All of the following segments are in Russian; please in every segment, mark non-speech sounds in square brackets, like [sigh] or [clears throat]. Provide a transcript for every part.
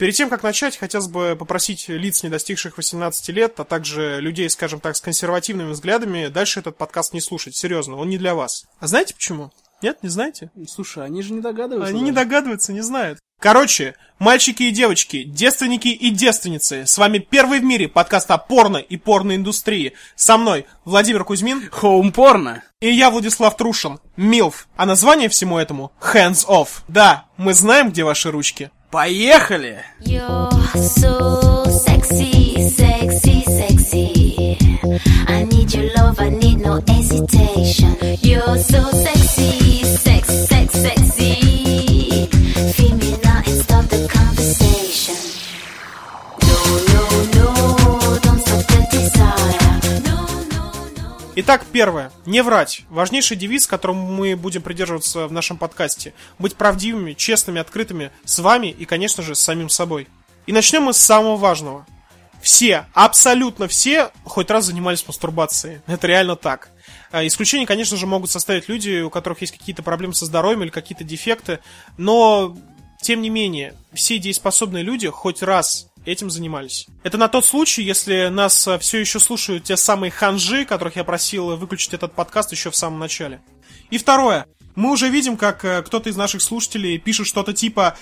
Перед тем, как начать, хотелось бы попросить лиц, не достигших 18 лет, а также людей, скажем так, с консервативными взглядами, дальше этот подкаст не слушать. Серьезно, он не для вас. А знаете почему? Нет, не знаете? Слушай, они же не догадываются. Они не догадываются, не знают. Короче, мальчики и девочки, девственники и девственницы, с вами первый в мире подкаст о порно и порноиндустрии. Со мной Владимир Кузьмин. Хоум порно. И я Владислав Трушин. Милф. А название всему этому Hands Off. Да, мы знаем, где ваши ручки. Поехали! You're so sexy, sexy, sexy. I need your love, I need no hesitation. You're so sexy, sex, sex, sexy. Итак, первое. Не врать. Важнейший девиз, которому мы будем придерживаться в нашем подкасте. Быть правдивыми, честными, открытыми с вами и, конечно же, с самим собой. И начнем мы с самого важного. Все, абсолютно все, хоть раз занимались мастурбацией. [laughs] Это реально так. А, Исключения, конечно же, могут составить люди, у которых есть какие-то проблемы со здоровьем или какие-то дефекты, но, тем не менее, все дееспособные люди хоть раз этим занимались. Это на тот случай, если нас а, все еще слушают те самые ханжи, которых я просил выключить этот подкаст еще в самом начале. И второе. Мы уже видим, как э, кто-то из наших слушателей пишет что-то типа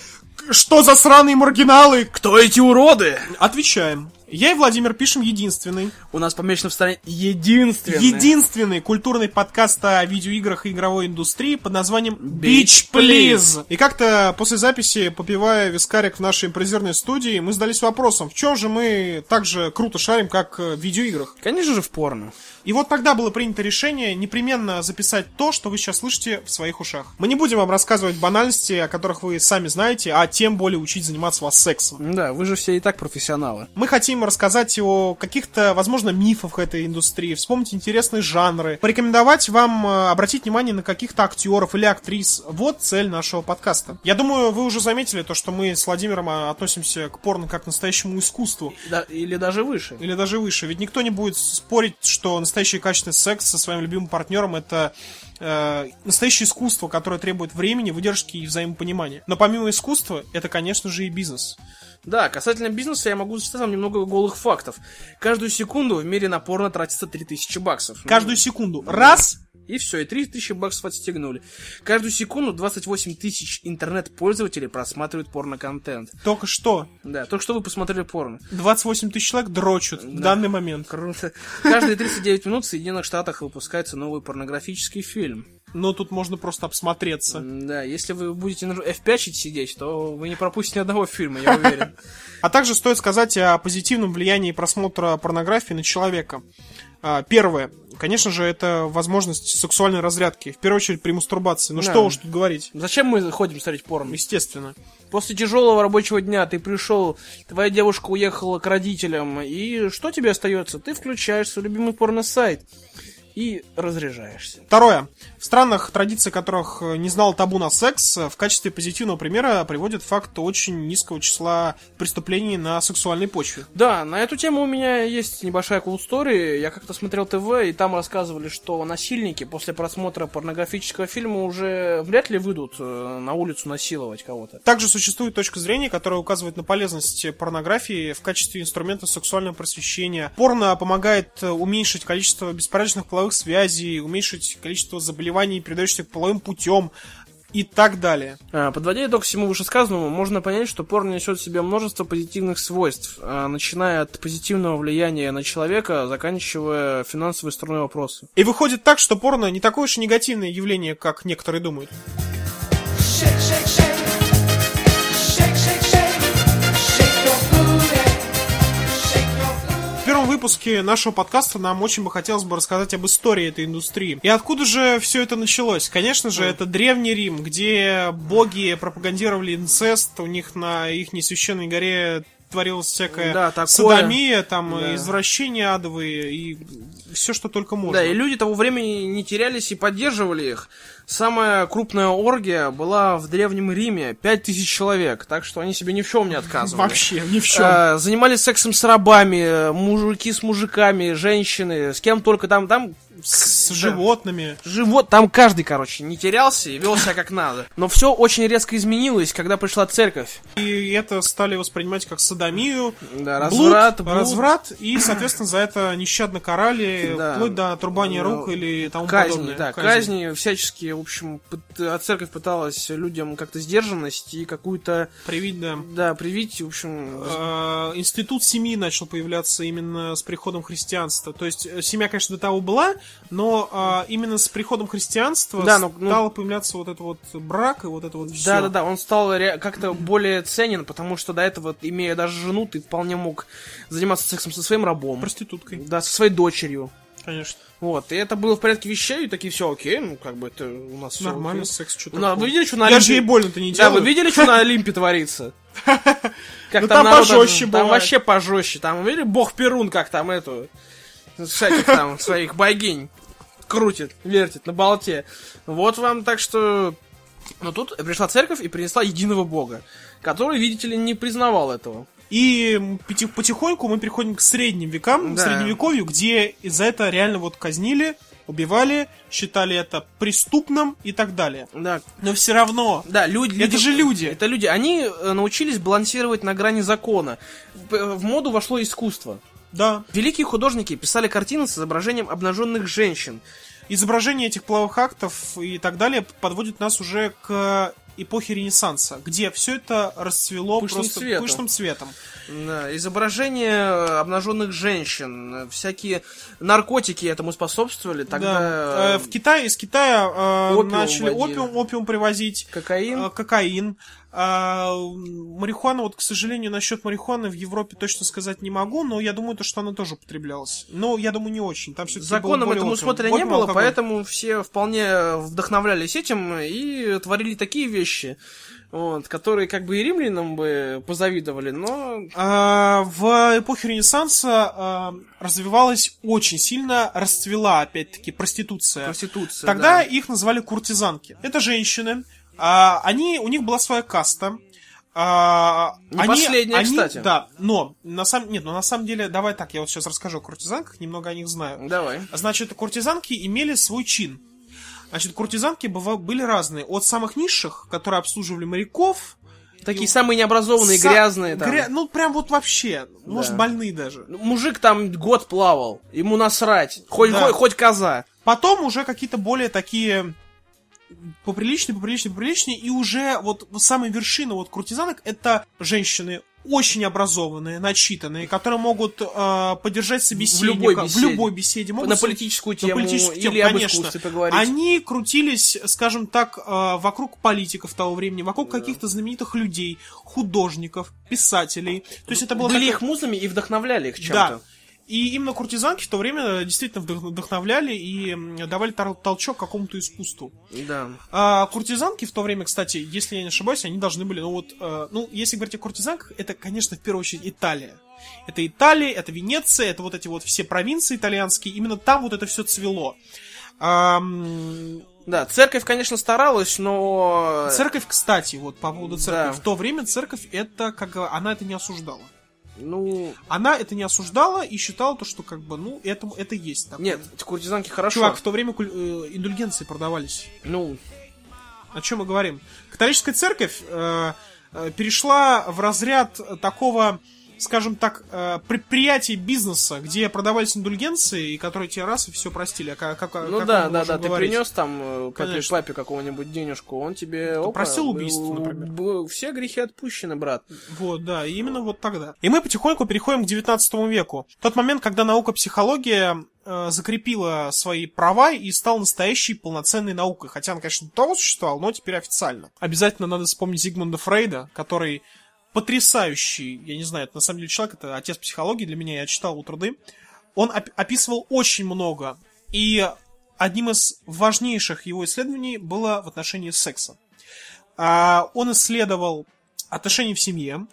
«Что за сраные маргиналы?» Кто эти уроды? Отвечаем. Я и Владимир пишем единственный, У нас помечено в стороне единственный. единственный культурный подкаст о видеоиграх и игровой индустрии под названием Beach Beach Please. И как-то после записи, попивая вискарик в нашей импровизированной студии, мы задались вопросом, в чем же мы так же круто шарим, как в видеоиграх. Конечно же в порно. И вот тогда было принято решение непременно записать то, что вы сейчас слышите в своих ушах. Мы не будем вам рассказывать банальности, о которых вы сами знаете, а тем более учить заниматься вас сексом. Да, вы же все и так профессионалы. Мы хотим рассказать о каких-то, возможно, мифах этой индустрии, вспомнить интересные жанры, порекомендовать вам э, обратить внимание на каких-то актеров или актрис. Вот цель нашего подкаста. Я думаю, вы уже заметили то, что мы с Владимиром э, относимся к порно как к настоящему искусству. Да, или даже выше. Или даже выше. Ведь никто не будет спорить, что настоящий качественный секс со своим любимым партнером это э, настоящее искусство, которое требует времени, выдержки и взаимопонимания. Но помимо искусства, это, конечно же, и бизнес. Да, касательно бизнеса я могу зачитать вам немного голых фактов. Каждую секунду в мире на порно тратится 3000 баксов. Каждую секунду. Раз, И все, и 3000 баксов отстегнули. Каждую секунду 28 тысяч интернет-пользователей просматривают порно-контент. только что. Да, только что вы посмотрели порно. 28 тысяч человек дрочат в Да. данный момент. Круто. Каждые 39 минут в Соединенных Штатах выпускается новый порнографический фильм. Но тут можно просто обсмотреться. Да, если вы будете на F5 сидеть, то вы не пропустите ни одного фильма, я уверен. [laughs] А также стоит сказать о позитивном влиянии просмотра порнографии на человека. А, Первое. Конечно же, это возможность сексуальной разрядки. В первую очередь при мастурбации. Ну Да. что уж тут говорить. Зачем мы ходим смотреть порно? Естественно. После тяжелого рабочего дня ты пришел, твоя девушка уехала к родителям, и что тебе остается? Ты включаешь свой любимый порно-сайт и разряжаешься. Второе. В странах, традиции которых э, не знал табу на секс, э, в качестве позитивного примера приводит факт очень низкого числа преступлений на сексуальной почве. Да, на эту тему у меня есть небольшая cool story. Я как-то смотрел ТВ, и там рассказывали, что насильники после просмотра порнографического фильма уже вряд ли выйдут э, на улицу насиловать кого-то. Также существует точка зрения, которая указывает на полезность порнографии в качестве инструмента сексуального просвещения. Порно помогает уменьшить количество беспорядочных половых связей, уменьшить количество заболеваний, передающихся половым путем и так далее. А, Подводя итог всему вышесказанному, можно понять, что порно несет в себе множество позитивных свойств, а, начиная от позитивного влияния на человека, заканчивая финансовой стороной вопроса. И выходит так, что порно не такое уж и негативное явление, как некоторые думают. Выпуске нашего подкаста нам очень бы хотелось бы рассказать об истории этой индустрии. И откуда же все это началось? Конечно же, это Древний Рим, где боги пропагандировали инцест, у них на их священной горе творилась всякая Да, такое. садомия, там Да. извращения адовые и все, что только можно. Да, и люди того времени не терялись и поддерживали их. Самая крупная оргия была в Древнем Риме, 5000 человек, так что они себе ни в чем не отказывали. Вообще, ни в чем. А, занимались сексом с рабами, мужики с мужиками, женщины, с кем только там, там с животными. Живот, там каждый, короче, не терялся и вел себя как надо. Но все очень резко изменилось, когда пришла церковь. И это стали воспринимать как садомию, Да, разврат, блуд. разврат, и, соответственно, за это нещадно карали, Да. вплоть до отрубания Ну, рук или тому казни, подобное. да, Казни. казни. всячески, в общем, а церковь пыталась людям как-то сдержанность и какую-то, Привить, да. да, привить, в общем, Э, Институт семьи начал появляться именно с приходом христианства. То есть э, семья, конечно, до того была, но э, именно с приходом христианства Да, ну- ну- стало появляться вот это вот брак и вот это вот все. Да, да, да, он стал как-то более ценен, потому что до этого, имея даже жену, ты вполне мог заниматься сексом со своим рабом. Проституткой, Да, со своей дочерью. конечно. Вот, и это было в порядке вещей, и такие все окей, ну, как бы это у нас всё Нормально, окей. секс, что Ну, а такое. вы видели, что на Я же ей Олимпе- больно-то не Да, делаю. вы видели, что на Олимпе творится? [laughs] Как Ну, там народ- пожестче Там бывает. вообще пожестче. Там, видели, бог Перун, как там эту... Всяких там своих богинь крутит, вертит на болте. Вот вам так что... Но тут пришла церковь и принесла единого бога, который, видите ли, не признавал этого. И потихоньку мы переходим к средним векам, Да. к средневековью, где за это реально вот казнили, убивали, считали это преступным и так далее. Да, Но все равно да, люди... Это же люди. Это люди. Они э, научились балансировать на грани закона. В моду вошло искусство. Да. Великие художники писали картины с изображением обнаженных женщин. Изображение этих половых актов и так далее подводит нас уже к эпохе Ренессанса, где все это расцвело Пышным просто цветом. пышным цветом. Изображение обнаженных женщин, всякие наркотики этому способствовали. Тогда Да. Э, В Китае, из Китая э, опиум начали опиум, опиум привозить, кокаин. э, кокаин. А, марихуана, вот, к сожалению, насчет марихуаны в Европе точно сказать не могу, но я думаю, то, что она тоже употреблялась. Но я думаю, не очень. Там все Законом этому смотря не было, поэтому все вполне вдохновлялись этим и творили такие вещи, вот, которые как бы и римлянам бы позавидовали, но А, в эпохе Ренессанса а, развивалась очень сильно, расцвела, опять-таки, проституция. проституция. Тогда да. их называли куртизанки. Это женщины. А, они, у них была своя каста. А, Не последняя, они- кстати. Да, но на самом нет, но на самом деле, давай так, я вот сейчас расскажу о куртизанках, немного о них знаю. Давай. Значит, куртизанки имели свой чин. Значит, куртизанки были разные. От самых низших, которые обслуживали моряков, Такие самые необразованные, са- грязные там. гря- Ну, прям вот вообще. Может, больные даже. Ну, Мужик там год плавал, ему насрать, хоть, Да. хоть, хоть коза. Потом уже какие-то более такие поприличнее, поприличнее, поприличнее, и уже вот самая вершина вот куртизанок это женщины очень образованные, начитанные, которые могут э, поддержать собеседника любой беседе. в любой беседе, могут На политическую на тему политическую тему, или об конечно. искусстве поговорить. Они крутились, скажем так, э, вокруг политиков того времени, вокруг каких-то знаменитых людей, художников, писателей. То есть это было Были такое- их музами и вдохновляли их чем-то. да. И именно куртизанки в то время действительно вдох- вдохновляли и давали толчок какому-то искусству. Да. А куртизанки в то время, кстати, если я не ошибаюсь, они должны были, ну вот, э, ну, если говорить о куртизанках, это, конечно, в первую очередь Италия. Это Италия, это Венеция, это вот эти вот все провинции итальянские, именно там вот это все цвело. Ам, Да, церковь, конечно, старалась, но... церковь, кстати, вот по поводу церкви, Да. в то время церковь это, как она это не осуждала. Ну, Она это не осуждала и считала то, что как бы, ну, это, это есть. такое. нет, куртизанки хорошо. Чувак, в то время куль- э, индульгенции продавались. Ну, О чем мы говорим? Католическая церковь э, э, перешла в разряд такого, скажем так, э, предприятий бизнеса, где продавались индульгенции, и которые тебе раз и все простили. А как, как- ну как да, мы да, можем да, ты говорить? принес там э, папе, какого-нибудь денежку, он тебе... опа, простил убийство, б- например. Все грехи отпущены, брат. Вот, да, и именно вот тогда. И мы потихоньку переходим к 19 веку. Тот момент, когда наука психология э, закрепила свои права и стала настоящей полноценной наукой. Хотя она, конечно, до того существовала, но теперь официально. Обязательно надо вспомнить Зигмунда Фрейда, который потрясающий, я не знаю, это на самом деле человек, это отец психологии для меня, я читал его труды. Он оп- описывал очень много. И одним из важнейших его исследований было в отношении секса. А, он исследовал отношения в семье,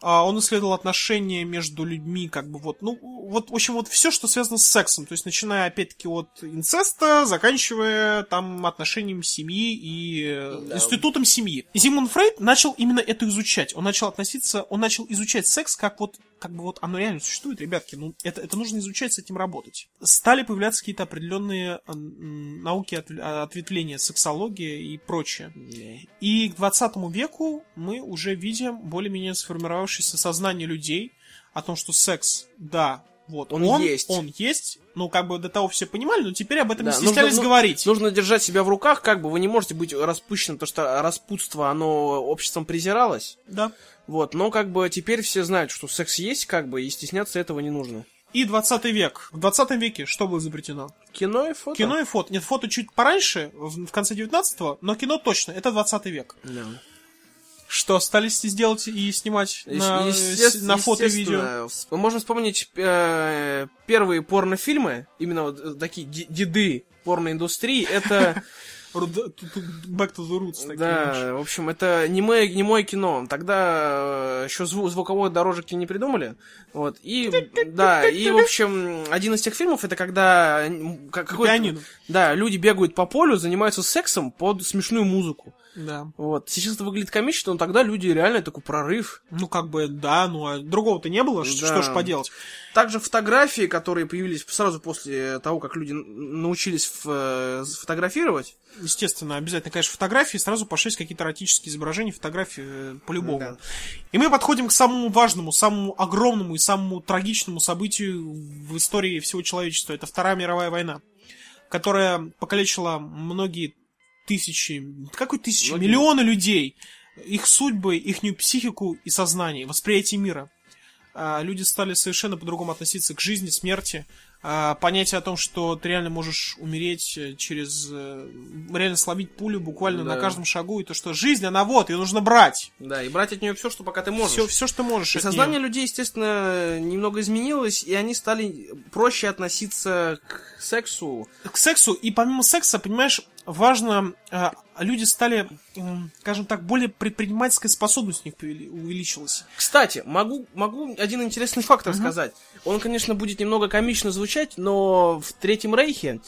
он исследовал отношения между людьми, как бы вот, ну, вот, в общем, вот все, что связано с сексом, то есть начиная, опять-таки, от инцеста, заканчивая там отношением семьи и э, институтом семьи. И Зигмунд Фрейд начал именно это изучать. Он начал относиться, он начал изучать секс как вот как бы вот оно реально существует, ребятки, ну, это, это нужно изучать, с этим работать. Стали появляться какие-то определенные науки от- ответвления, сексология и прочее. И к 20 веку мы уже видим более-менее сформировавшееся сознание людей о том, что секс, да, вот Он он, есть. он есть, ну как бы до того все понимали, но теперь об этом Да, не стеснялись нужно- ну, говорить. Нужно держать себя в руках, как бы вы не можете быть распущенным, потому что распутство, оно обществом презиралось. Да. Вот, но как бы теперь все знают, что секс есть, как бы, и стесняться этого не нужно. И 20 век. В 20 веке что было изобретено? Кино и фото. Кино и фото. Нет, фото чуть пораньше, в, в конце 19-го, но кино точно, это 20 век. Да. Что, стали сделать и снимать на, Есте- на фото и видео? Мы можем вспомнить э, первые порнофильмы, именно вот э, такие де- деды порноиндустрии. Это, [laughs] Back to the roots такие. да, в общем, это не мое, не мое кино. Тогда еще звуковой дорожек не придумали. Вот, и, да, и, в общем, один из тех фильмов, это когда как- Пианино. Да, люди бегают по полю, занимаются сексом под смешную музыку. Да. Вот. Сейчас это выглядит комично, но тогда люди реально такой прорыв. Ну, как бы, да, ну, а другого-то не было, Да. что ж поделать. Также фотографии, которые появились сразу после того, как люди научились э, фотографировать. Естественно, обязательно, конечно, фотографии, сразу пошлись какие-то эротические изображения, фотографии э, по-любому. Да. И мы подходим к самому важному, самому огромному и самому трагичному событию в истории всего человечества. Это Вторая мировая война, которая покалечила многие тысячи, какой тысячи, Многие. миллионы людей, их судьбы, их психику и сознание, восприятие мира. А, Люди стали совершенно по-другому относиться к жизни, смерти. А, Понятие о том, что ты реально можешь умереть э, через... э, Реально словить пулю буквально Да. на каждом шагу. И то, что жизнь, она вот, ее нужно брать. Да, и брать от нее все, что пока ты можешь. Все, все, что можешь. И сознание неё. людей, естественно, немного изменилось, и они стали проще относиться к сексу. К сексу, и помимо секса, понимаешь, важно, а, люди стали, скажем так, более предпринимательская способность у них увеличилась. Кстати, могу, могу один интересный факт рассказать. Он, конечно, будет немного комично звучать, но в Третьем Рейхе,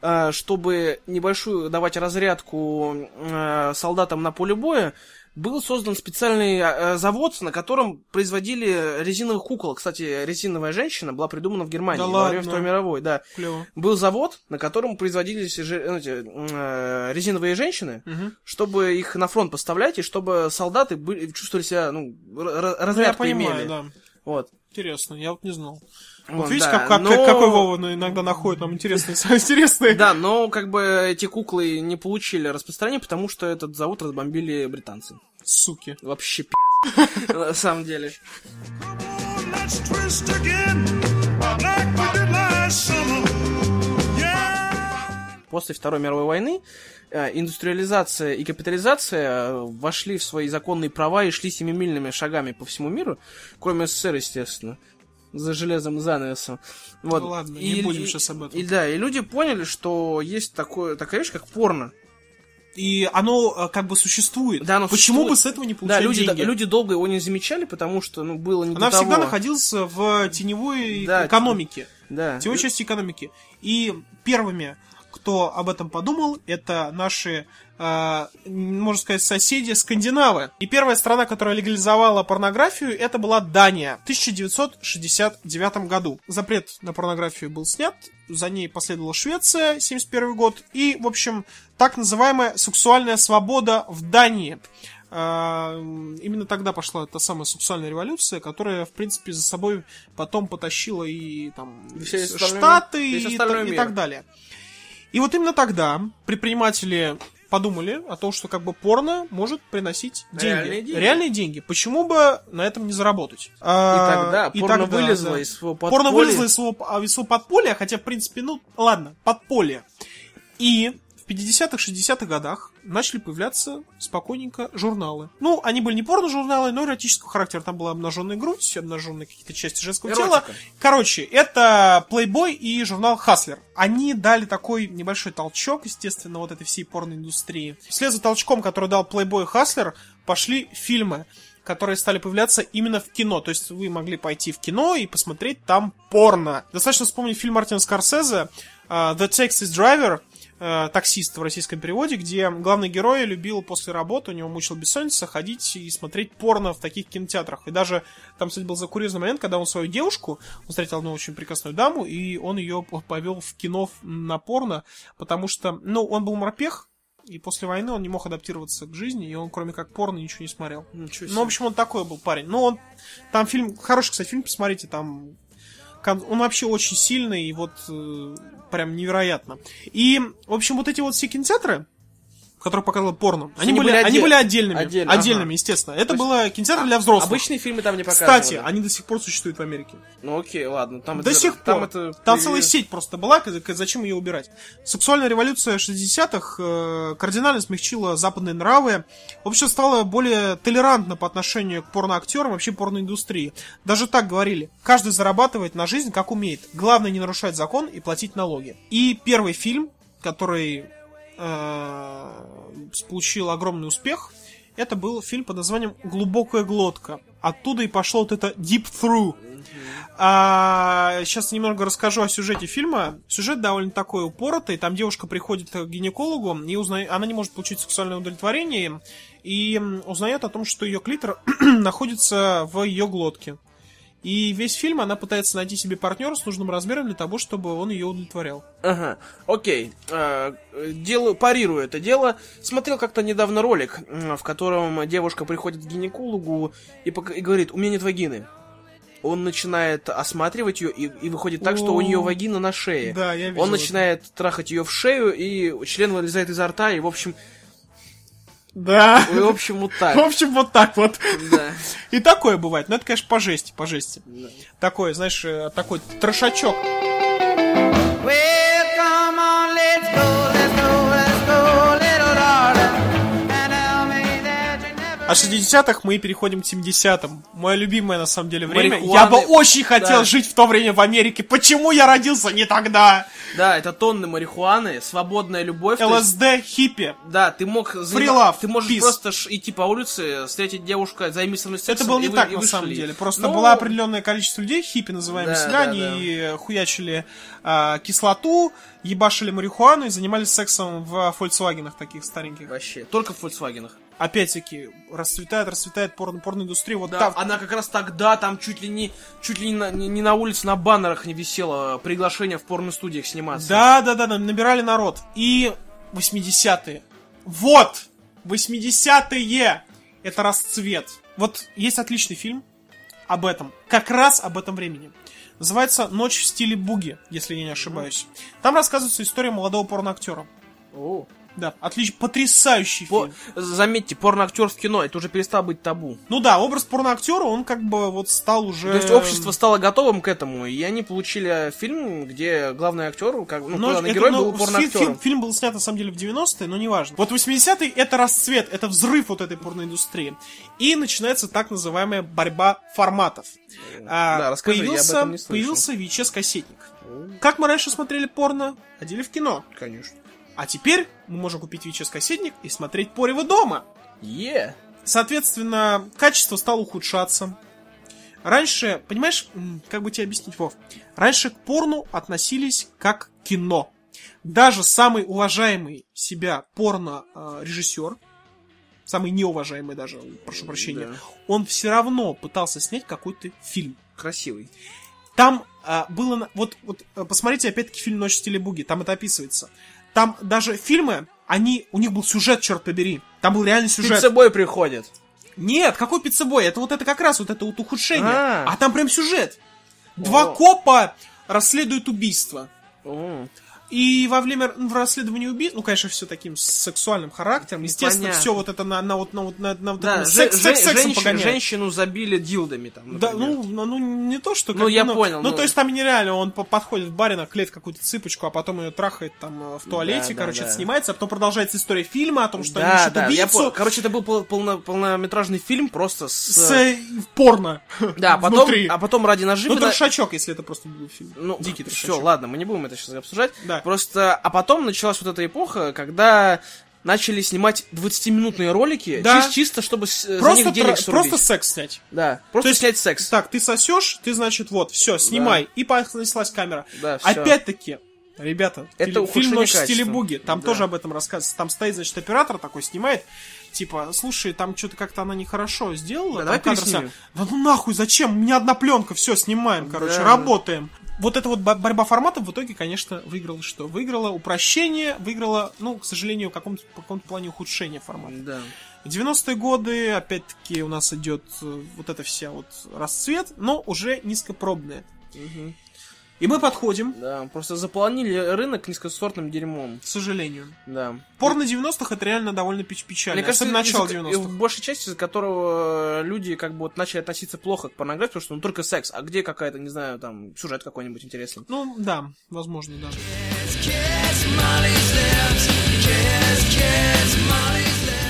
э, чтобы небольшую давать разрядку э, солдатам на поле боя, был создан специальный э, завод, на котором производили резиновых кукол. Кстати, резиновая женщина была придумана в Германии Да во время? Второй мировой, да. Клево. Был завод, на котором производились ну, э, резиновые женщины, Мгм. чтобы их на фронт поставлять, и чтобы солдаты были, чувствовали себя, ну, р- р- Ну, я разрядку понимаю, имели. да. Вот. Интересно, я вот не знал. Вот, видите, да, как, как- но- какой Вова иногда находит нам интересные, [laughs] интересные. Да, но как бы эти куклы не получили распространения, потому что этот завод разбомбили британцы. Суки. Вообще пи***, [laughs] на самом деле. После Второй мировой войны э, индустриализация и капитализация э, вошли в свои законные права и шли семимильными шагами по всему миру, кроме СССР, естественно, за железом занавесом. Вот. Ну ладно, не будем щас об этом. И да, и люди поняли, что есть такое, такая вещь, как порно. И оно э, как бы существует. Да, оно Почему существует. бы с этого не Да, получать люди, деньги? люди долго его не замечали, потому что ну, было не Она до всегда того. находилась в теневой Да, экономике. Да. Теневой части экономики. И первыми, кто об этом подумал, это наши, э, можно сказать, соседи скандинавы. И первая страна, которая легализовала порнографию, это была Дания в 1969 году. Запрет на порнографию был снят, за ней последовала Швеция, 71 год, и, в общем, так называемая сексуальная свобода в Дании. А, Именно тогда пошла та самая сексуальная революция, которая, в принципе, за собой потом потащила и там Все Штаты и, и мир. так далее. И вот именно тогда предприниматели подумали о том, что как бы порно может приносить деньги. Реальные деньги. Реальные деньги. Почему бы на этом не заработать? А, И тогда порно вылезло из своего Порно подполья. вылезло из своего, а, из своего подполья, хотя, в принципе, ну, ладно, подполье. И 50-х, 60-х годах начали появляться спокойненько журналы. Ну, они были не порно-журналы, но эротического характера. Там была обнаженная грудь, обнаженные какие-то части женского Эротика. тела. Короче, это Playboy и журнал Hustler. Они дали такой небольшой толчок, естественно, вот этой всей порноиндустрии. Вслед за толчком, который дал Playboy и Hustler, пошли фильмы которые стали появляться именно в кино. То есть вы могли пойти в кино и посмотреть там порно. Достаточно вспомнить фильм Мартина Скорсезе э, The Taxi Driver, э, таксист в российском переводе, где главный герой любил после работы, у него мучил бессонница, ходить и смотреть порно в таких кинотеатрах. И даже там, кстати, был закурьезный момент, когда он свою девушку, он встретил одну очень прекрасную даму, и он ее повел в кино на порно, потому что, ну, он был морпех, и после войны он не мог адаптироваться к жизни, и он, кроме как порно, ничего не смотрел. Ничего Ну, в общем, он такой был парень. Ну, он... Там фильм... Хороший, кстати, фильм, посмотрите, там... Он вообще очень сильный, и вот... э, прям невероятно. И, в общем, вот эти вот все кинотеатры, которые показывали порно, они, они были, были они были отдельными. отдельно, отдельными, ага. естественно. Это есть- было кинотеатр для взрослых. Обычные фильмы там не показывали. Кстати, они до сих пор существуют в Америке. Ну окей, ладно. Там До это- сих там пор. это Там целая сеть просто была, зачем ее убирать? Сексуальная революция 60-х э, кардинально смягчила западные нравы. Общество стало более толерантно по отношению к порноактерам, вообще порноиндустрии. Даже так говорили. Каждый зарабатывает на жизнь, как умеет. Главное не нарушать закон и платить налоги. И первый фильм, который получил огромный успех, это был фильм под названием «Глубокая глотка». Оттуда и пошло вот это «Deep Through». А, сейчас немного расскажу о сюжете фильма. Сюжет довольно такой упоротый. Там девушка приходит к гинекологу, и узнает, она не может получить сексуальное удовлетворение, и узнает о том, что ее клитор [clears throat] находится в ее глотке. И весь фильм она пытается найти себе партнера с нужным размером для того, чтобы он ее удовлетворял. Ага, окей. Э, делаю, парирую это дело. Смотрел как-то недавно ролик, в котором девушка приходит к гинекологу и, и говорит, у меня нет вагины. Он начинает осматривать ее, и, и выходит так, что у нее вагина на шее. Да, я видел Он это. начинает трахать ее в шею, и член вылезает изо рта, и в общем, Да. и, в общем, вот [laughs] В так. общем, вот так вот. Да. И такое бывает. Но это, конечно, по жести, по жести. Такой, знаешь, э, такой трошачок. От 60-х мы переходим к 70-м. Мое любимое, на самом деле, время. Марихуаны. Я бы очень хотел Да. жить в то время в Америке. Почему я родился не тогда? Да, это тонны марихуаны, свободная любовь. то есть- ЛСД, хиппи. Да, ты мог love, ты можешь peace. просто ш- идти по улице, встретить девушку, займись со мной сексом. Это было не вы- так, на самом деле. Просто Ну, было определенное количество людей, хиппи называемые Да, себя, да, они да. хуячили а, кислоту, ебашили марихуану и занимались сексом в Volkswagen таких стареньких. Вообще, только в Volkswagen. Опять-таки, расцветает, расцветает порно, порноиндустрия. Вот Да, там, она как раз тогда там чуть ли не чуть ли не на, не, не на улице, на баннерах не висело приглашение в порностудиях сниматься. Да, да, да, да, набирали народ. И 80-е. Вот! 80-е! Это расцвет. Вот есть отличный фильм об этом. Как раз об этом времени. Называется «Ночь в стиле буги», если я не ошибаюсь. Там рассказывается история молодого порноактера. О. Да, отличный, потрясающий По- фильм. заметьте, порноактер в кино, это уже перестало быть табу. Ну да, образ порноактера, он как бы вот стал уже... То есть общество стало готовым к этому, и они получили фильм, где главный актер, как, ну, Но главный это, герой ну, был порноактером. Фильм, фильм был снят на самом деле в 90-е, но неважно. Вот 80-е это расцвет, это взрыв вот этой порноиндустрии. И начинается так называемая борьба форматов. А, да, расскажи, я об появился, этом не слышал. появился VHS-кассетник. Как мы раньше смотрели порно? Ходили в кино. Конечно. А теперь мы можем купить VHS-кассетник и смотреть порево дома. Е. Соответственно, качество стало ухудшаться. Раньше, понимаешь, как бы тебе объяснить, Вов? Раньше к порну относились как к кино. Даже самый уважаемый себя порно-режиссер, самый неуважаемый даже, прошу прощения, Да. он все равно пытался снять какой-то фильм. Красивый. Там а, было... Вот, вот а, посмотрите опять-таки фильм «Ночь в стиле буги», там это описывается. Там даже фильмы, они, у них был сюжет, черт побери. Там был реальный сюжет. Пиццебой приходит. Нет, какой пиццебой? Это вот это как раз вот это вот ухудшение. А. А, там прям сюжет. Два О. копа расследуют убийство. О. И во время в расследовании убийств, ну, конечно, все таким сексуальным характером, естественно, понятно. все вот это на, на вот на вот на, на Да, секс, же- секс- сексом женщ- погоняет. женщину забили дилдами там. Да, например. ну, ну, ну, не то, что... Ну, как я бы, понял, Ну, ну. то есть там нереально, он по- подходит в баре, наклеит какую-то цыпочку, а потом ее трахает там э, в туалете, Да, да, короче, да. это снимается, а потом продолжается история фильма о том, что они да, ищут да, я убийцу понял. Короче, это был пол- полно- полнометражный фильм просто с... с э, порно. [laughs] Да, потом, внутри. а потом ради наживы... Ну, да- трешачок, если это просто был фильм. Ну, Дикий все, трешачок. ладно, мы не будем это сейчас обсуждать. Да. Просто, а потом началась вот эта эпоха, когда начали снимать 20-минутные ролики, Да. чис- чисто чтобы с- за Просто, них денег срубить. просто секс снять. Да, просто То есть, снять секс. Так, ты сосешь, ты, значит, вот, все, снимай. И понеслась камера. Да, всё. Опять-таки, Ребята, Это фильм, «Ночь в стиле буги», там Да. тоже об этом рассказывается. Там стоит, значит, оператор такой, снимает, типа, слушай, там что-то как-то она нехорошо сделала. Да, давай кадр Да ну нахуй, зачем? У меня одна пленка, все, снимаем, короче, Да. работаем. Вот эта вот бо- борьба форматов в итоге, конечно, выиграла что? Выиграла упрощение, выиграла, ну, к сожалению, в каком-то, в каком-то плане ухудшение формата. Да. В 90-е годы, опять-таки, у нас идет э, вот эта вся вот расцвет, но уже низкопробная. И мы подходим, Да, просто заполонили рынок низкосортным дерьмом. к сожалению. Да. Порно 90-х это реально довольно печ- печально. Мне кажется, начало из-за- 90-х. в большей части из-за которого э, люди как бы вот начали относиться плохо к порнографии, потому что ну только секс, а где какая-то, не знаю, там, сюжет какой-нибудь интересный. Ну, да, возможно, да.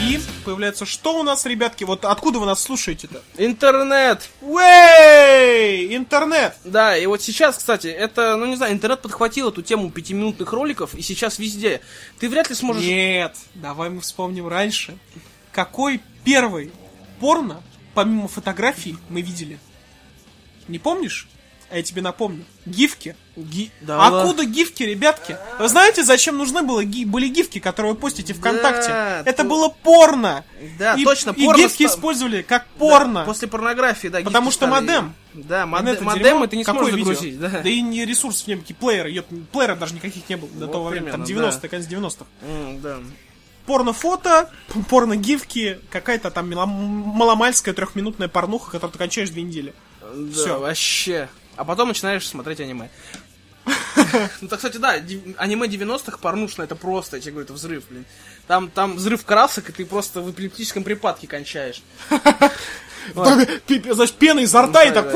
И появляется, что у нас, ребятки, вот откуда вы нас слушаете-то? Интернет! Уэй! Интернет! Да, и вот сейчас, кстати, это, ну не знаю, интернет подхватил эту тему пятиминутных роликов, и сейчас везде. Ты вряд ли сможешь... Нет, давай мы вспомним раньше. Какой первый порно, помимо фотографий, мы видели? Не помнишь? А я тебе напомню. Гифки. Ги- Да, Откуда гифки, ребятки? Вы знаете, зачем нужны было ги- были гифки, которые вы постите ВКонтакте? Да, Это то- было порно. Да, и, точно, и порно гифки ста- использовали как Да, порно. после порнографии, да. Потому что стали- модем. Да, мод- это модем дерьмо. ты не сможешь загрузить, да. Да и не ресурсов не было, какие плееры. ёп, плееров даже никаких не было до Вот того времени. Там примерно, 90-е, да. конец 90-х. М, да. порно-фото, порно-гифки, какая-то там маломальская трехминутная порнуха, которую ты кончаешь две недели. Да, Всё. вообще. А потом начинаешь смотреть аниме. Ну, так, кстати, да, аниме 90-х порнушно, это просто, я тебе говорю, это взрыв, блин. Там, там взрыв красок, и ты просто в эпилептическом припадке кончаешь. [laughs] Значит, пена изо рта и так...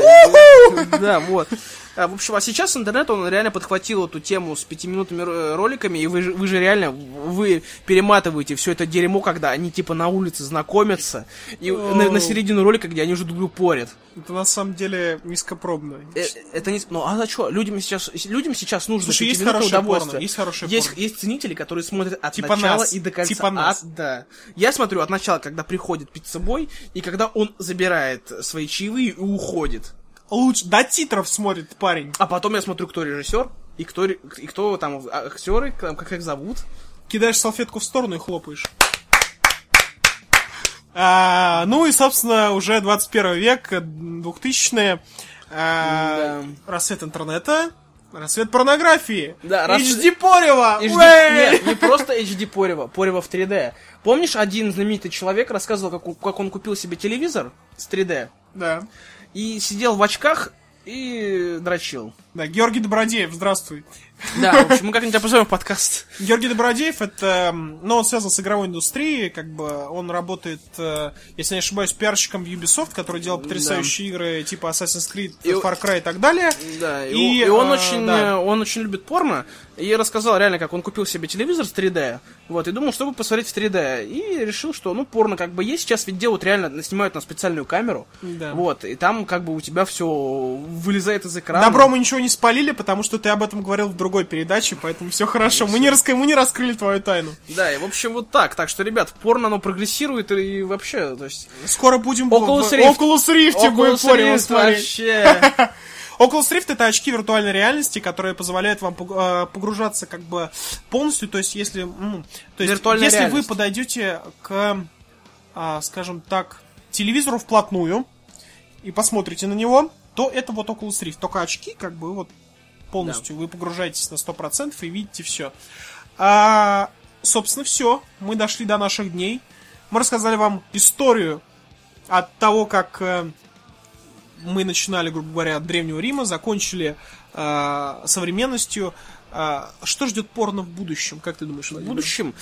да, вот. А, В общем, а сейчас интернет, он реально подхватил эту тему с пятиминутными ро- роликами, и вы вы же реально, вы перематываете все это дерьмо, когда они типа на улице знакомятся, и на, на середину ролика, где они уже друг другу порят. Это на самом деле низкопробно. Э, Это не... Ну, а за что? Людям сейчас, людям сейчас нужно Слушай, есть хорошее удовольствие. порно, есть хорошее есть, порно. есть ценители, которые смотрят от Типа начала нас, и до конца. типа нас. От- да. Я смотрю от начала, когда приходит пиццебой, и когда он забирает свои чаевые и уходит. Лучше до титров смотрит парень. А потом я смотрю, кто режиссер, и кто, и кто там актеры, как, как их зовут. Кидаешь салфетку в сторону и хлопаешь. А, ну и, собственно, уже 21 век, 2000-е. а, Рассвет интернета, рассвет порнографии. Да, рас- HD Порева! HD Уэй! Нет, не просто HD Порева, Порева в 3D. Помнишь, один знаменитый человек рассказывал, как, как он купил себе телевизор с 3D Да. и сидел в очках и дрочил. Да, Георгий Добродеев, здравствуй. Да, в общем, мы как-нибудь в подкаст. Георгий Добродеев, это, ну, он связан с игровой индустрией, как бы, он работает, э, если не ошибаюсь, пиарщиком в Ubisoft, который делал потрясающие игры типа Assassin's Creed, И- Far Cry и так далее. Да, и, И, и он, э, очень, да. э, он очень любит порно. И рассказал реально, как он купил себе телевизор с 3D. Вот, и думал, чтобы посмотреть в 3D. И решил, что, ну, порно как бы есть. Сейчас ведь делают реально, снимают на специальную камеру. Да. Вот, и там как бы у тебя все вылезает из экрана. Добро мы ничего не спалили, потому что ты об этом говорил в другой передаче, поэтому все хорошо. Мы не, раска... мы не раскрыли твою тайну. Да, и в общем вот так. Так что, ребят, порно оно прогрессирует и вообще, то есть... Скоро будем Oculus Rift. Oculus Rift будем смотреть. вообще. [laughs] Oculus Rift это очки виртуальной реальности, которые позволяют вам э, погружаться как бы полностью, то есть если, м, то есть, Виртуальная если вы реальность. подойдете к, а, скажем так, телевизору вплотную и посмотрите на него, то это вот Oculus Rift, только очки как бы вот полностью вы погружаетесь на 100% и видите все. А, собственно, все. Мы дошли до наших дней. Мы рассказали вам историю от того, как э, мы начинали, грубо говоря, от Древнего Рима, закончили э, современностью. Э, что ждет порно в будущем, как ты думаешь? В будущем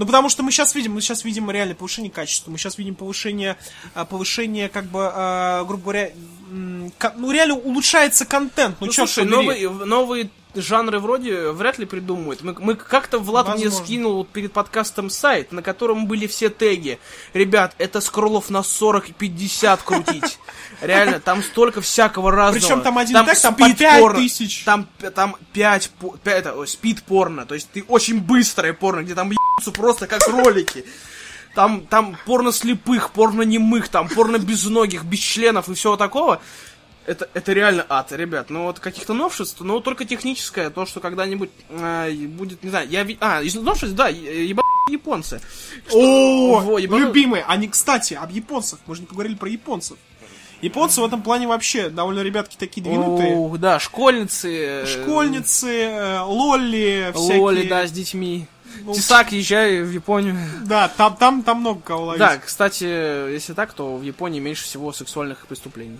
Ну, потому что мы сейчас видим, мы сейчас видим реально повышение качества, мы сейчас видим повышение, а, повышение, как бы, а, грубо говоря, ну, реально улучшается контент. Ну, Ну, слушай, новые, новые жанры вроде вряд ли придумают. Мы, мы как-то Влад мне Возможно. скинул вот перед подкастом сайт, на котором были все теги. Ребят, это скроллов на 40 и 50 крутить. [laughs] Реально, там столько всякого разного. Причем там один тег, там по спид 5 порно, тысяч. Там, там 5, это, спид порно, то есть ты очень быстрое порно, где там ебутся просто как ролики. Там, там порно слепых, порно немых, там порно безногих, без членов и всего такого. Это, это реально ад, ребят. Ну вот каких-то новшеств, но только техническое, то, что когда-нибудь э, будет, не знаю, я ви- А, из новшеств, да, еба японцы. О, Во, ебану- любимые. Они, кстати, об японцах. Мы же не поговорили про японцев. Японцы в этом плане вообще довольно ребятки такие двинутые. О, да, школьницы. э, Школьницы, э, лолли, всякие. Лоли, да, с детьми. Ну, Тесак, езжай в Японию. Да, там, там, там много кого ловить. Да, кстати, если так, то в Японии меньше всего сексуальных преступлений.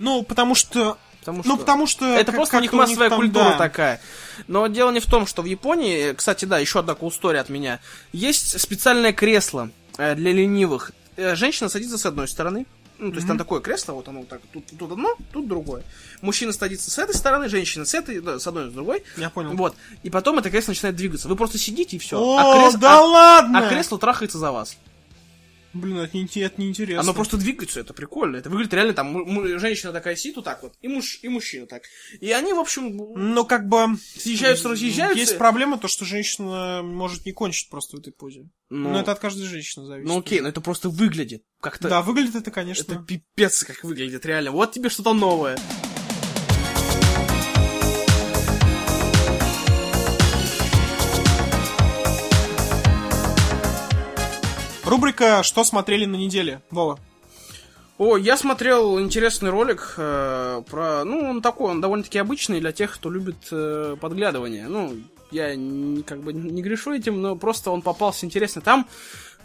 Ну, потому что... Потому что... Ну, потому что... Это просто у них массовая там, культура да. такая. Но дело не в том, что в Японии, кстати, да, еще одна story от меня. Есть специальное кресло э, для ленивых. Э, Женщина садится с одной стороны. Ну, то есть там такое кресло, вот оно вот так, тут, тут одно, тут другое. Мужчина садится с этой стороны, женщина с этой, да, с одной, с другой. Я понял. Вот. И потом это кресло начинает двигаться. Вы просто сидите и все. О, да ладно! а кресло трахается за вас. Блин, это, не, это неинтересно. Оно просто двигается, это прикольно. Это выглядит реально там, му- женщина такая сидит вот так вот, и, муж, и мужчина так. И они, в общем, Ну, как бы... съезжаются, разъезжаются. Есть проблема, то, что женщина может не кончить просто в этой позе. Ну, Но это от каждой женщины зависит. ну окей, но это просто выглядит как-то... Да, выглядит это, конечно. Это пипец как выглядит, реально. Вот тебе что-то новое. Рубрика «Что смотрели на неделе?» Вова. О, я смотрел интересный ролик э, про... Ну, он такой, он довольно-таки обычный для тех, кто любит э, подглядывание. Ну, я не, как бы не грешу этим, но просто он попался интересно. Там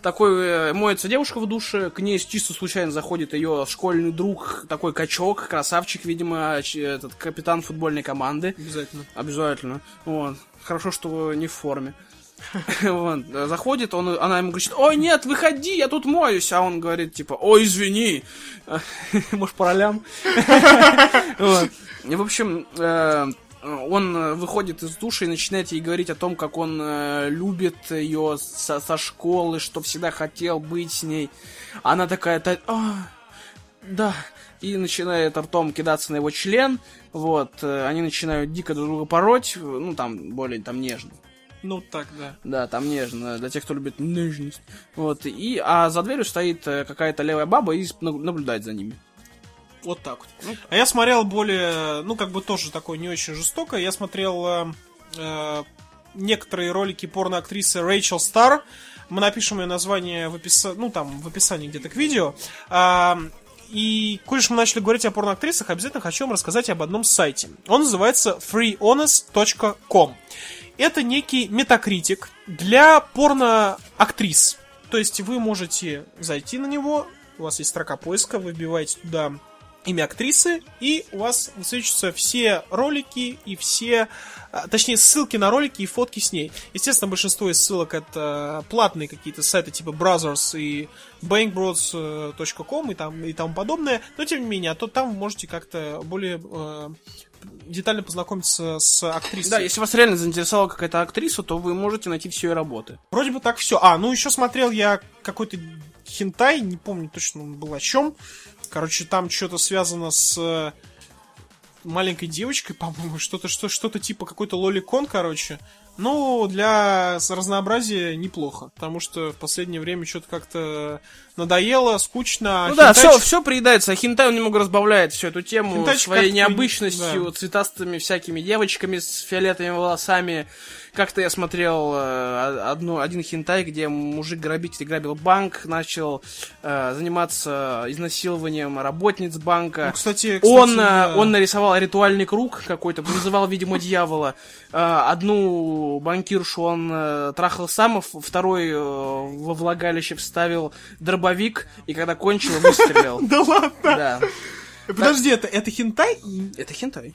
такой э, моется девушка в душе, к ней чисто случайно заходит ее школьный друг, такой качок, красавчик, видимо, ч- этот капитан футбольной команды. Обязательно. Обязательно. Вот. Хорошо, что не в форме. [laughs] Вот. Заходит, он, она ему говорит, ой, нет, выходи, я тут моюсь. А он говорит, типа, ой, извини. [laughs] Может, по ролям? [laughs] В общем, э, он выходит из души и начинает ей говорить о том, как он э, любит ее со, школы, что всегда хотел быть с ней. Она такая, «Да, а, да, и начинает ртом кидаться на его член, вот, э, они начинают дико друг друга пороть, ну, там, более, там, нежно. Ну, так, да. Да, там нежно, для тех, кто любит нежность. Вот, и, а за дверью стоит э, какая-то левая баба и наблюдает за ними. Вот так вот. А я смотрел более, ну, как бы тоже такое не очень жестокое. Я смотрел э, э, некоторые ролики порно-актрисы Рэйчел Стар. Мы напишем ее название в описании, ну, там, в описании где-то к видео. А, и, коль мы начали говорить о порноактрисах, обязательно хочу вам рассказать об одном сайте. Он называется freehonest.com. Это некий метакритик для порноактрис. То есть вы можете зайти на него, у вас есть строка поиска, вы вбиваете туда имя актрисы, и у вас высвечиваются все ролики и все, а, точнее, ссылки на ролики и фотки с ней. Естественно, большинство из ссылок это платные какие-то сайты типа Brothers и bangbroads.com и, там, и тому подобное, но тем не менее, а то там вы можете как-то более э, детально познакомиться с актрисой. Да, если вас реально заинтересовала какая-то актриса, то вы можете найти все ее работы. Вроде бы так все. А, ну еще смотрел я какой-то хентай, не помню точно он был о чем. Короче, там что-то связано с э, маленькой девочкой, [laughs] по-моему, что-то что, что-то типа какой-то лоликон, короче. Ну, для разнообразия неплохо, потому что в последнее время что-то как-то надоело, скучно. а Ну да, хентайчик- все, все приедается, а хентай он немного разбавляет всю эту тему Хентайчик своей необычностью, да. цветастыми всякими девочками с фиолетовыми волосами. Как-то я смотрел э, одну, один хентай, где мужик-грабитель грабил банк, начал э, заниматься изнасилованием работниц банка. Ну, кстати, он, кстати, э, да. он нарисовал ритуальный круг какой-то, вызывал, видимо, дьявола. Э, Одну банкиршу он э, трахал сам, а второй э, во влагалище вставил дробовик, и когда кончил, выстрелил. [laughs] Да ладно! Да. Подожди, это, это хентай? Это хентай.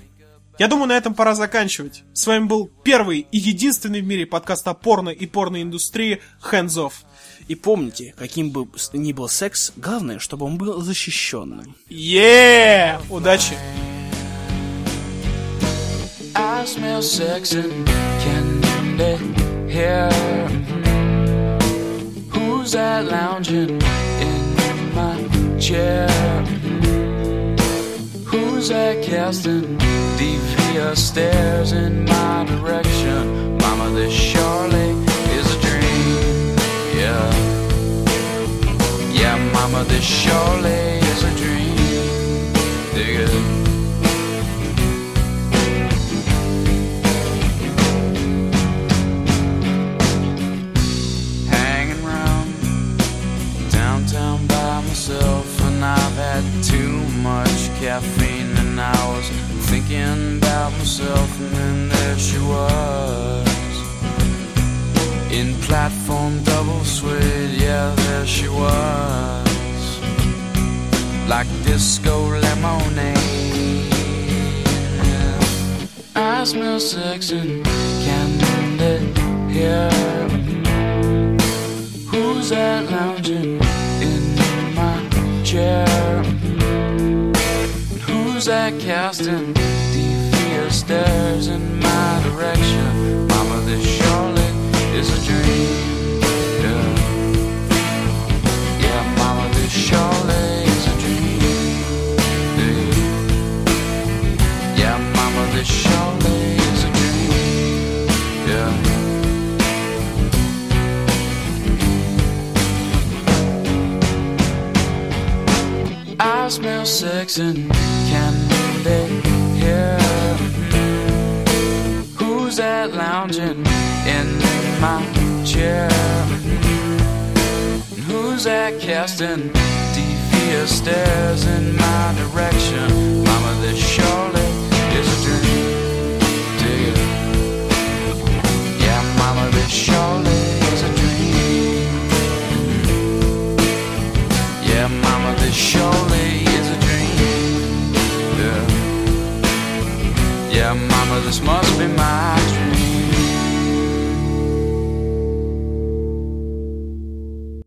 Я думаю, на этом пора заканчивать. С вами был первый и единственный в мире подкаст о порно и порноиндустрии Hands Off. И помните, каким бы ни был секс, главное, чтобы он был защищенным. Е! Удачи! I smell sex and candy here. Mhm. Who's that lounging chair? Who's that casting devious stares in my direction? Mama, this surely is a dream. Yeah. Yeah, mama, this surely thinking about myself, and then there she was. In platform double suede, yeah, there she was. Like disco lemonade. I smell sex and candy here. Who's that lounging in my chair? Who's that casting devious stares in my direction? Mama, this surely is a dream. Yeah, Mama, this is a dream. Yeah, Mama, this is a dream. Yeah. I smell sex and casting devious stares in my direction? Mama, this surely is a dream. Yeah, Mama, this surely is a dream. Yeah, Mama, this surely is a dream. Yeah, yeah, Mama, this must be dream.